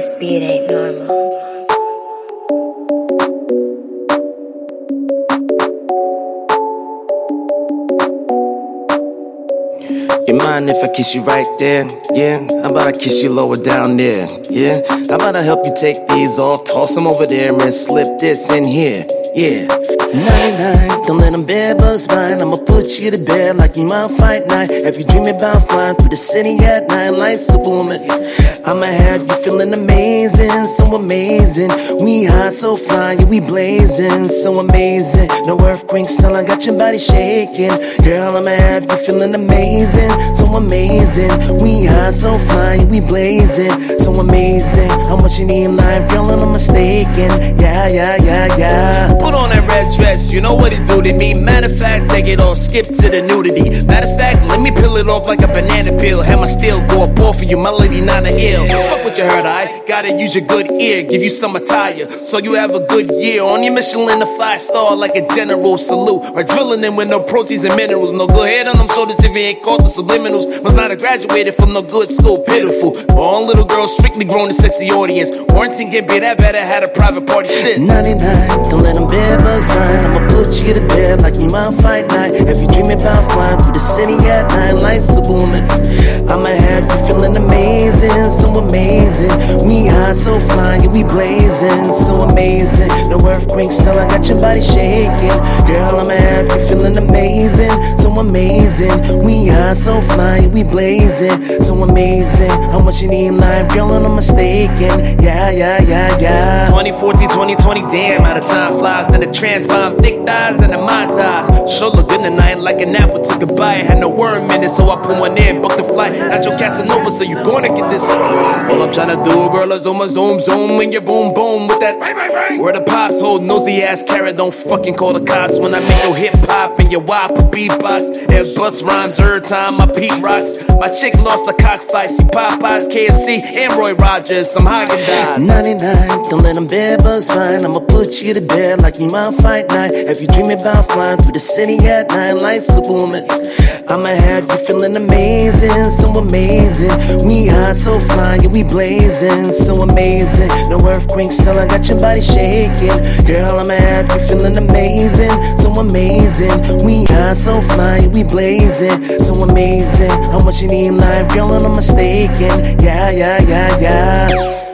This beat ain't normal. You mind if I kiss you right there? Yeah. How about I kiss you lower down there? Yeah. How about I help you take these off, toss them over there, and slip this in here? Yeah. 99, don't let them bad bugs mine. I'ma put you to bed like you might fight night. If you dream about flying through the city at night like Superwoman, I'ma have you feeling amazing, so amazing. We high, so fly, yeah, we blazing, so amazing. No earthquakes till I got your body shaking. Girl, I'ma have you feeling amazing, so amazing. We high, so fly, yeah, we blazing, so amazing. How much you need life, girl, and I'm mistaken. Yeah, yeah, yeah, yeah. Put on you know what it do to me. Matter of fact, take it off, skip to the nudity. Matter of fact, let me peel it off like a banana peel. Have my steel go up off for you, melody not a ill. Fuck what you heard, I gotta use your good ear, give you some attire, so you have a good year. On your Michelin, a five star like a general salute. Or drilling in with no proteins and minerals. No good head on them shoulders if you ain't caught the subliminals. Must not have graduated from no good school, pitiful. All little girls strictly grown to sexy audience. Quarantine can be that better, had a private party since. 99, don't let them bed bugs mine. I'ma put you to bed like you might fight night. If you dream about flying through the city at night like Superwoman, I'ma have you feeling amazing, so amazing. We high, so fly, yeah, we blazing, so amazing. No earthquakes till I got your body shaking. Girl, amazing. We are so fly, we blazing, so amazing. How much you need in life, girl, and I'm mistaken. Yeah, yeah, yeah, yeah. 2014, 2020, damn, out of time flies. Then the trans bomb, thick thighs, and the montage. Sure look good tonight, like an apple took a bite. Had no worm in it, so I put one in, booked the flight. Not your Casanova, so you gonna get this. All I'm tryna do, girl, is zoom, a zoom, zoom, when you boom, boom with that. Where the pops hold nosy ass carrot, don't fucking call the cops when I make your hip hop and your wop a beatbox. It bust rhymes every time I peak rocks. My chick lost a cockfight, she Popeyes, KFC, and Roy Rogers, some Haagen Dazs. 99, don't let them bed bugs fine. I'ma put you to bed like you might fight night. If you dream about flying through the city at night like Superwoman, I'ma have you feeling amazing, so amazing. We high, so fly, yeah, we blazing, so amazing. No earthquakes till I got your body shaking. Girl, I'ma have you feeling amazing, so amazing. We high, so fly, we blazing, so amazing. How much you need in life, girl, and I'm mistaken. Yeah, yeah, yeah, yeah.